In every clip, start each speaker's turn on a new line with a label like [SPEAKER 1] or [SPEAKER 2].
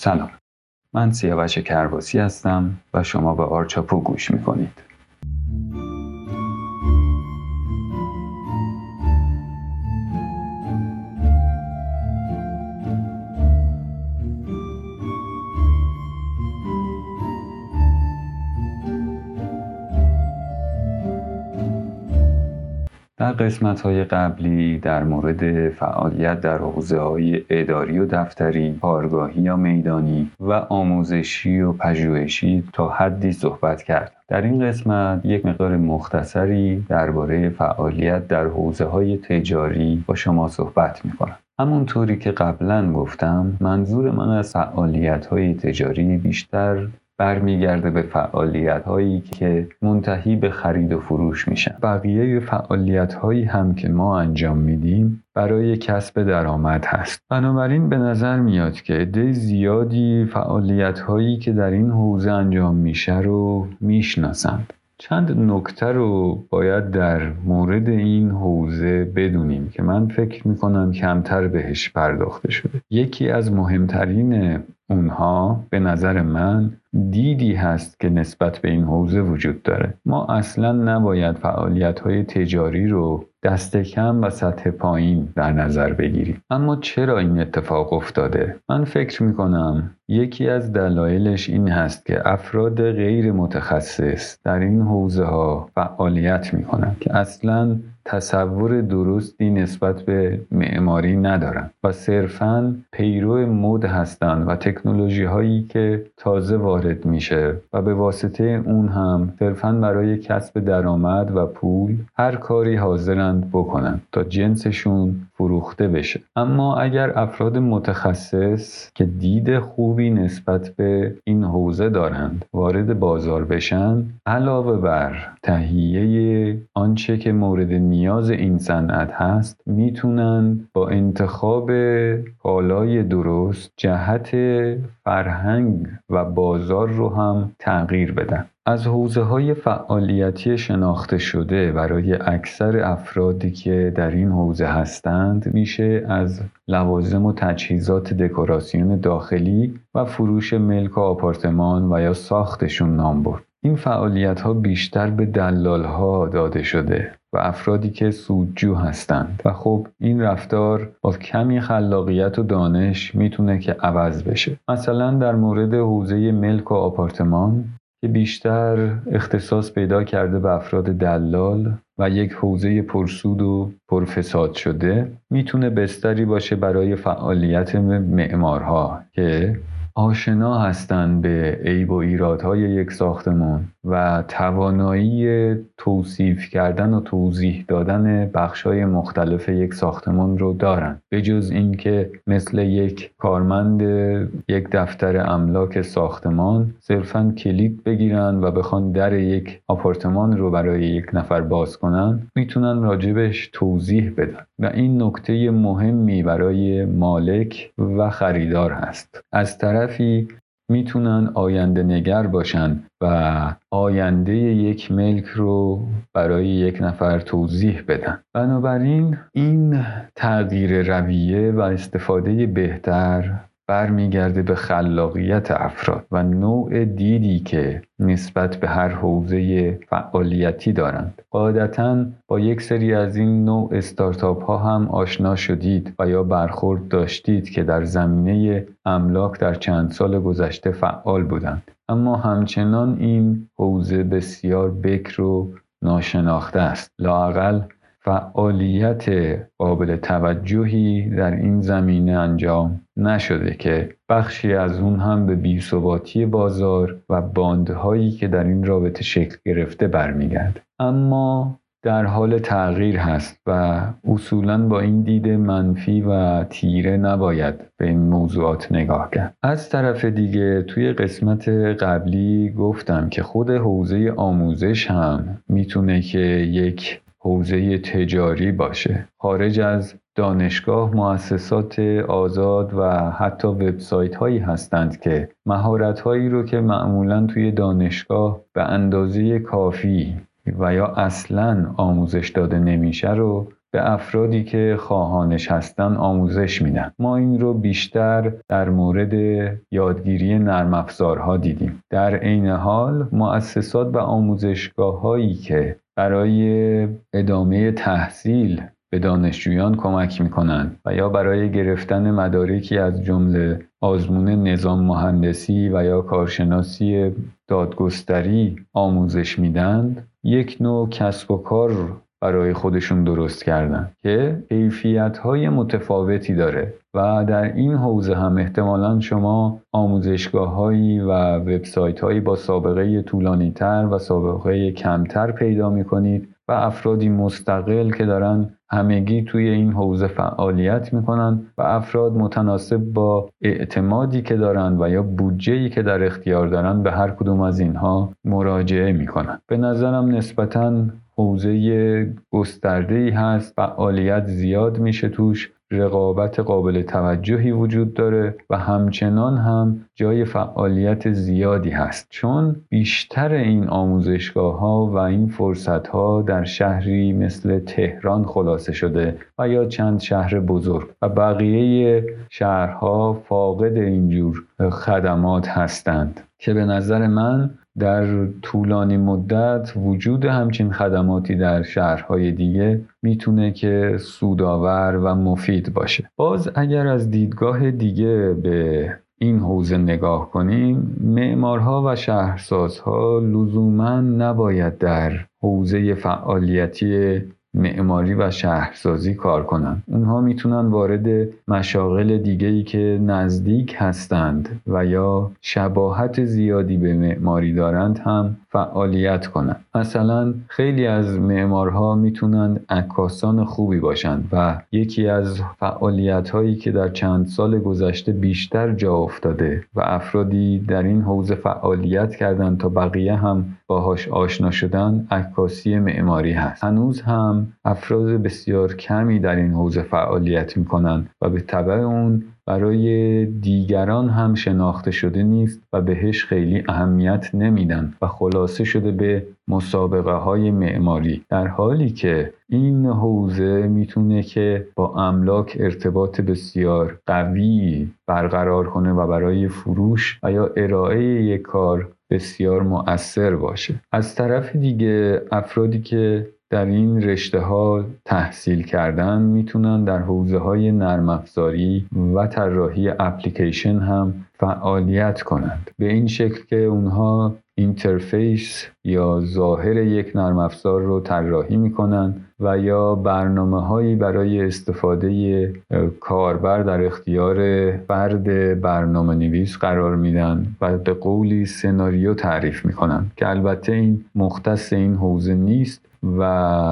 [SPEAKER 1] سلام. من سیاوش کرباسی هستم و شما به آرچاپو گوش می‌کنید. در قسمت های قبلی در مورد فعالیت در حوزه های اداری و دفتری، کارگاهی یا میدانی و آموزشی و پژوهشی تا حدی صحبت کردم. در این قسمت یک مقدار مختصری درباره فعالیت در حوزه های تجاری با شما صحبت می کنم. همونطوری که قبلا گفتم منظور من از فعالیت های تجاری بیشتر برمیگرده به فعالیت هایی که منتهی به خرید و فروش میشن. بقیه فعالیت هایی هم که ما انجام میدیم برای کسب درآمد هست. بنابراین به نظر میاد که عده زیادی فعالیت هایی که در این حوزه انجام میشه رو می‌شناسند. چند نکته رو باید در مورد این حوزه بدونیم که من فکر می‌کنم کمتر بهش پرداخته شده. یکی از مهمترین اونها به نظر من دیدی هست که نسبت به این حوزه وجود داره. ما اصلا نباید فعالیت های تجاری رو دست کم و سطح پایین در نظر بگیریم. اما چرا این اتفاق افتاده؟ من فکر می کنم یکی از دلایلش این هست که افراد غیر متخصص در این حوزه ها فعالیت می کنند که اصلا تصور درستی نسبت به معماری ندارن و صرفا پیرو مد هستند و تکنولوژی هایی که تازه وارد میشه و به واسطه اون هم صرفا برای کسب درآمد و پول هر کاری حاضرند بکنند تا جنسشون فروخته بشه. اما اگر افراد متخصص که دید خوبی نسبت به این حوزه دارند وارد بازار بشن علاوه بر تهیه آنچه که مورد نیاز این صنعت هست می‌تونن با انتخاب کالای درست جهت فرهنگ و بازار رو هم تغییر بدن. از حوزه های فعالیتی شناخته شده برای اکثر افرادی که در این حوزه هستند میشه از لوازم و تجهیزات دکوراسیون داخلی و فروش ملک و آپارتمان و یا ساختشون نام برد. این فعالیت ها بیشتر به دلال ها داده شده و افرادی که سودجو هستند. و خب این رفتار با کمی خلاقیت و دانش می‌تونه که عوض بشه. مثلا در مورد حوزه ملک و آپارتمان که بیشتر اختصاص پیدا کرده به افراد دلال و یک حوزه پرسود و پرفساد شده می‌تونه بستری باشه برای فعالیت معمارها که آشنا هستند به عیب و ایرادهای یک ساختمان و توانایی توصیف کردن و توضیح دادن بخشهای مختلف یک ساختمان رو دارند. به جز اینکه مثل یک کارمند یک دفتر املاک ساختمان صرفا کلید بگیرن و بخوان در یک آپارتمان رو برای یک نفر باز کنن می‌تونن راجبش توضیح بدن. و این نکته مهمی برای مالک و خریدار هست. از طرفی می‌تونن آینده نگر باشن و آینده یک ملک رو برای یک نفر توضیح بدن. بنابراین این تغییر رویه و استفاده بهتر برمیگرده به خلاقیت افراد و نوع دیدی که نسبت به هر حوزه فعالیتی دارند. قاعدتا با یک سری از این نوع استارتاپ ها هم آشنا شدید و یا برخورد داشتید که در زمینه املاک در چند سال گذشته فعال بودند. اما همچنان این حوزه بسیار بکر و ناشناخته است. لاقل فعالیت قابل توجهی در این زمینه انجام نشده که بخشی از اون هم به بیثباتی بازار و باندهایی که در این رابطه شکل گرفته برمیگرده. اما در حال تغییر هست و اصولا با این دید منفی و تیره نباید به این موضوعات نگاه کرد. از طرف دیگه توی قسمت قبلی گفتم که خود حوزه آموزش هم می‌تونه که یک حوزه تجاری باشه. خارج از دانشگاه مؤسسات آزاد و حتی وبسایت هایی هستند که مهارت هایی رو که معمولا توی دانشگاه به اندازه کافی و یا اصلا آموزش داده نمیشه رو به افرادی که خواهانش هستن آموزش میدن. ما این رو بیشتر در مورد یادگیری نرم افزارها دیدیم. در عین حال مؤسسات و آموزشگاه هایی که برای ادامه تحصیل به دانشجویان کمک می‌کنند و یا برای گرفتن مدارکی از جمله آزمون نظام مهندسی و یا کارشناسی دادگستری آموزش میدند یک نوع کسب و کار برای خودشون درست کردن که کیفیت های متفاوتی داره. و در این حوزه هم احتمالا شما آموزشگاه هایی و وبسایت هایی با سابقه طولانی تر و سابقه کمتر پیدا می کنید و افرادی مستقل که دارن همگی توی این حوزه فعالیت می‌کنن و افراد متناسب با اعتمادی که دارن و یا بودجه‌ای که در اختیار دارن به هر کدوم از اینها مراجعه می‌کنن. به نظرم نسبتا حوزه گسترده ای هست فعالیت زیاد میشه توش رقابت قابل توجهی وجود داره و همچنان هم جای فعالیت زیادی هست. چون بیشتر این آموزشگاه ها و این فرصت ها در شهری مثل تهران خلاصه شده و یا چند شهر بزرگ و بقیه شهرها فاقد اینجور خدمات هستند. که به نظر من در طولانی مدت وجود همچین خدماتی در شهرهای دیگه می‌تونه که سودآور و مفید باشه. باز اگر از دیدگاه دیگه به این حوزه نگاه کنیم معمارها و شهرسازها لزوما نباید در حوزه فعالیتی معماری و شهرسازی کار کنند اونها می‌تونن وارد مشاغل دیگه ای که نزدیک هستند و یا شباهت زیادی به معماری دارند هم فعالیت کنند مثلا خیلی از معمارها می‌تونند عکاسان خوبی باشند و یکی از فعالیت هایی که در چند سال گذشته بیشتر جا افتاده و افرادی در این حوزه فعالیت کردند تا بقیه هم باهاش آشنا شدن عکاسی معماری هست. هنوز هم افراد بسیار کمی در این حوزه فعالیت می‌کنند و به طبع اون برای دیگران هم شناخته شده نیست و بهش خیلی اهمیت نمیدن و خلاصه شده به مسابقه های معماری. در حالی که این حوزه می‌تونه که با املاک ارتباط بسیار قوی برقرار کنه و برای فروش و یا ارائه یک کار بسیار مؤثر باشه. از طرف دیگه افرادی که در این رشته ها تحصیل کردن می‌تونن در حوزه های نرم افزاری و طراحی اپلیکیشن هم فعالیت کنند. به این شکل که اونها interface یا ظاهر یک نرم افزار رو طراحی می‌کنن و یا برنامه هایی برای استفاده کاربر در اختیار فرد برنامه نویس قرار میدن و به قولی سناریو تعریف می‌کنن که البته این مختص این حوزه نیست. و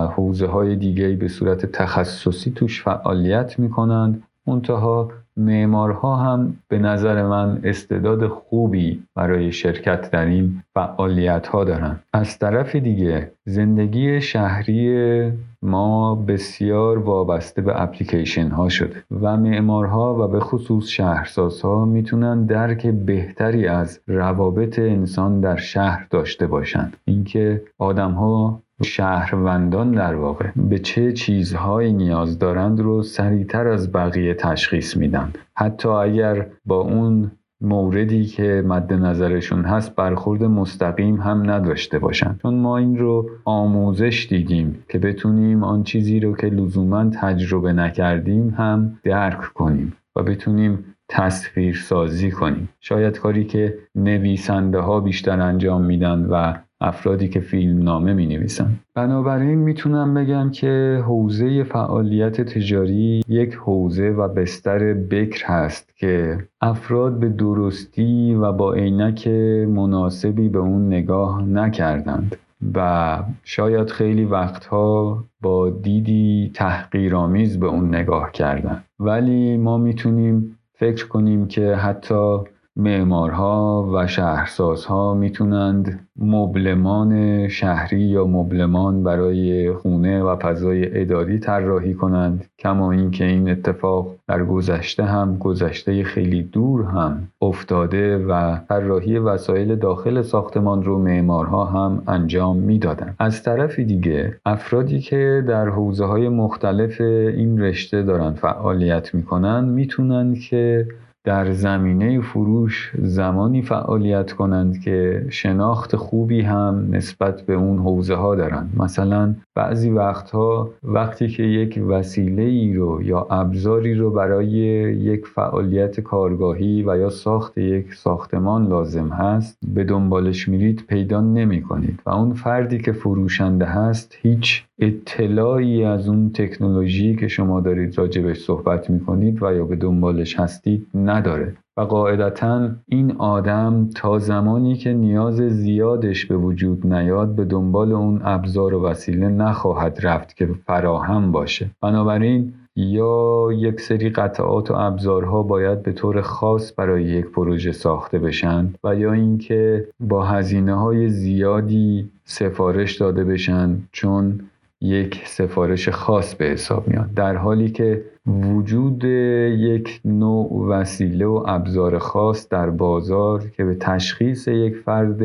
[SPEAKER 1] حوزه های دیگه به صورت تخصصی توش فعالیت می‌کنند. منتها معمارها هم به نظر من استعداد خوبی برای شرکت در این فعالیت ها دارن. از طرف دیگه زندگی شهری ما بسیار وابسته به اپلیکیشن ها شده و معمارها و به خصوص شهرسازها می‌تونن درک بهتری از روابط انسان در شهر داشته باشند اینکه آدم ها شهروندان در واقع. به چه چیزهایی نیاز دارند رو سریعتر از بقیه تشخیص میدن. حتی اگر با اون موردی که مد نظرشون هست برخورد مستقیم هم نداشته باشن. چون ما این رو آموزش دیدیم که بتونیم آن چیزی رو که لزوما تجربه نکردیم هم درک کنیم و بتونیم تصویر سازی کنیم. شاید کاری که نویسنده ها بیشتر انجام میدن و افرادی که فیلم نامه می نویسن بنابراین می‌تونم بگم که حوزه فعالیت تجاری یک حوزه و بستر بکر هست که افراد به درستی و با عینک مناسبی به اون نگاه نکردند و شاید خیلی وقتها با دیدی تحقیرآمیز به اون نگاه کردن. ولی ما می‌تونیم فکر کنیم که حتی معمارها و شهرسازها می‌تونند مبلمان شهری یا مبلمان برای خونه و فضای اداری طراحی کنند کما اینکه این اتفاق در گذشته هم گذشته خیلی دور هم افتاده و طراحی وسایل داخل ساختمان رو معمارها هم انجام می‌دادند. از طرفی دیگه افرادی که در حوزه های مختلف این رشته دارن فعالیت می‌کنن می‌تونن که در زمینه فروش زمانی فعالیت کنند که شناخت خوبی هم نسبت به اون حوزه ها دارند. مثلا بعضی وقتها وقتی که یک وسیله ای رو یا ابزاری رو برای یک فعالیت کارگاهی و یا ساخت یک ساختمان لازم هست به دنبالش میرید پیدا نمی کنید و اون فردی که فروشنده هست هیچ اطلاعی از اون تکنولوژی که شما دارید راجبش صحبت می‌کنید و یا به دنبالش هستید نداره. و قاعدتا این آدم تا زمانی که نیاز زیادش به وجود نیاد به دنبال اون ابزار و وسیله نخواهد رفت که فراهم باشه. بنابراین یا یک سری قطعات و ابزارها باید به طور خاص برای یک پروژه ساخته بشن و یا اینکه با هزینه های زیادی سفارش داده بشن چون یک سفارش خاص به حساب میاد در حالی که وجود یک نوع وسیله و ابزار خاص در بازار که به تشخیص یک فرد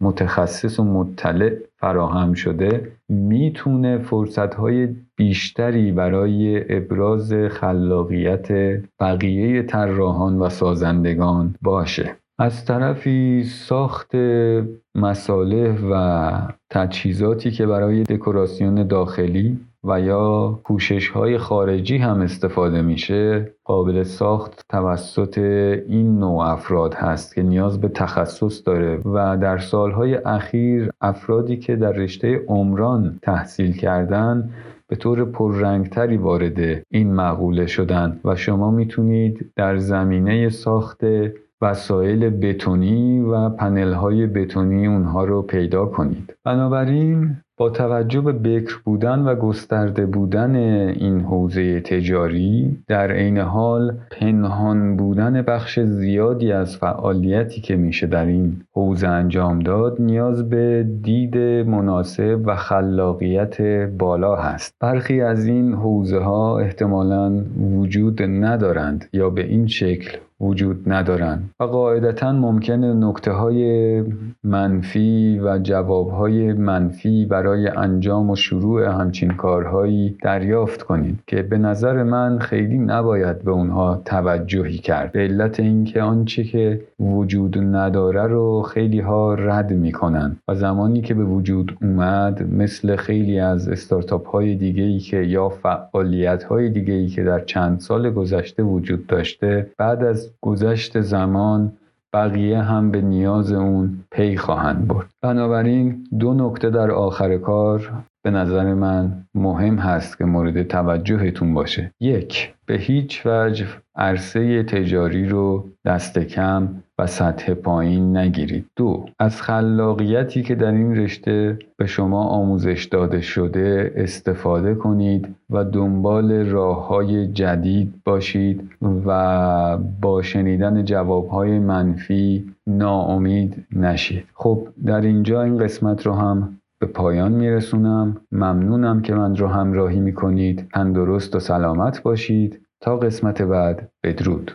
[SPEAKER 1] متخصص و مطلع فراهم شده می‌تونه فرصتهای بیشتری برای ابراز خلاقیت بقیه طراحان و سازندگان باشه. از طرفی ساخت مصالح و تجهیزاتی که برای دکوراسیون داخلی و یا پوشش های خارجی هم استفاده میشه قابل ساخت توسط این نوع افراد هست که نیاز به تخصص داره و در سالهای اخیر افرادی که در رشته عمران تحصیل کردن به طور پررنگتری وارد این مقوله شدن. و شما می‌تونید در زمینه ساخت وسایل بتونی و پنل های بتونی اونها رو پیدا کنید. بنابراین با توجه به بکر بودن و گسترده بودن این حوزه تجاری در عین حال پنهان بودن بخش زیادی از فعالیتی که میشه در این حوزه انجام داد نیاز به دید مناسب و خلاقیت بالا هست. برخی از این حوزه ها احتمالا وجود ندارند یا به این شکل وجود ندارند و قاعدتا ممکنه نکته های منفی و جواب های منفی برای انجام و شروع همچین کارهایی دریافت کنید که به نظر من خیلی نباید به اونها توجهی کرد. به علت اینکه آنچه که وجود نداره رو خیلی ها رد می‌کنن و زمانی که به وجود اومد مثل خیلی از استارتاپ های دیگه ای که یا فعالیت های دیگه ای که در چند سال گذشته وجود داشته بعد از گذشت زمان بقیه هم به نیاز اون پی خواهند برد. بنابراین دو نکته در آخر کار به نظر من مهم هست که مورد توجهتون باشه. یک به هیچ وجه عرصه تجاری رو دست کم و سطح پایین نگیرید. دو از خلاقیتی که در این رشته به شما آموزش داده شده استفاده کنید و دنبال راه های جدید باشید و با شنیدن جوابهای منفی ناامید نشید. خب در اینجا این قسمت رو هم به پایان میرسونم. ممنونم که من رو همراهی می‌کنید. تندرست و سلامت باشید. تا قسمت بعد. بدرود.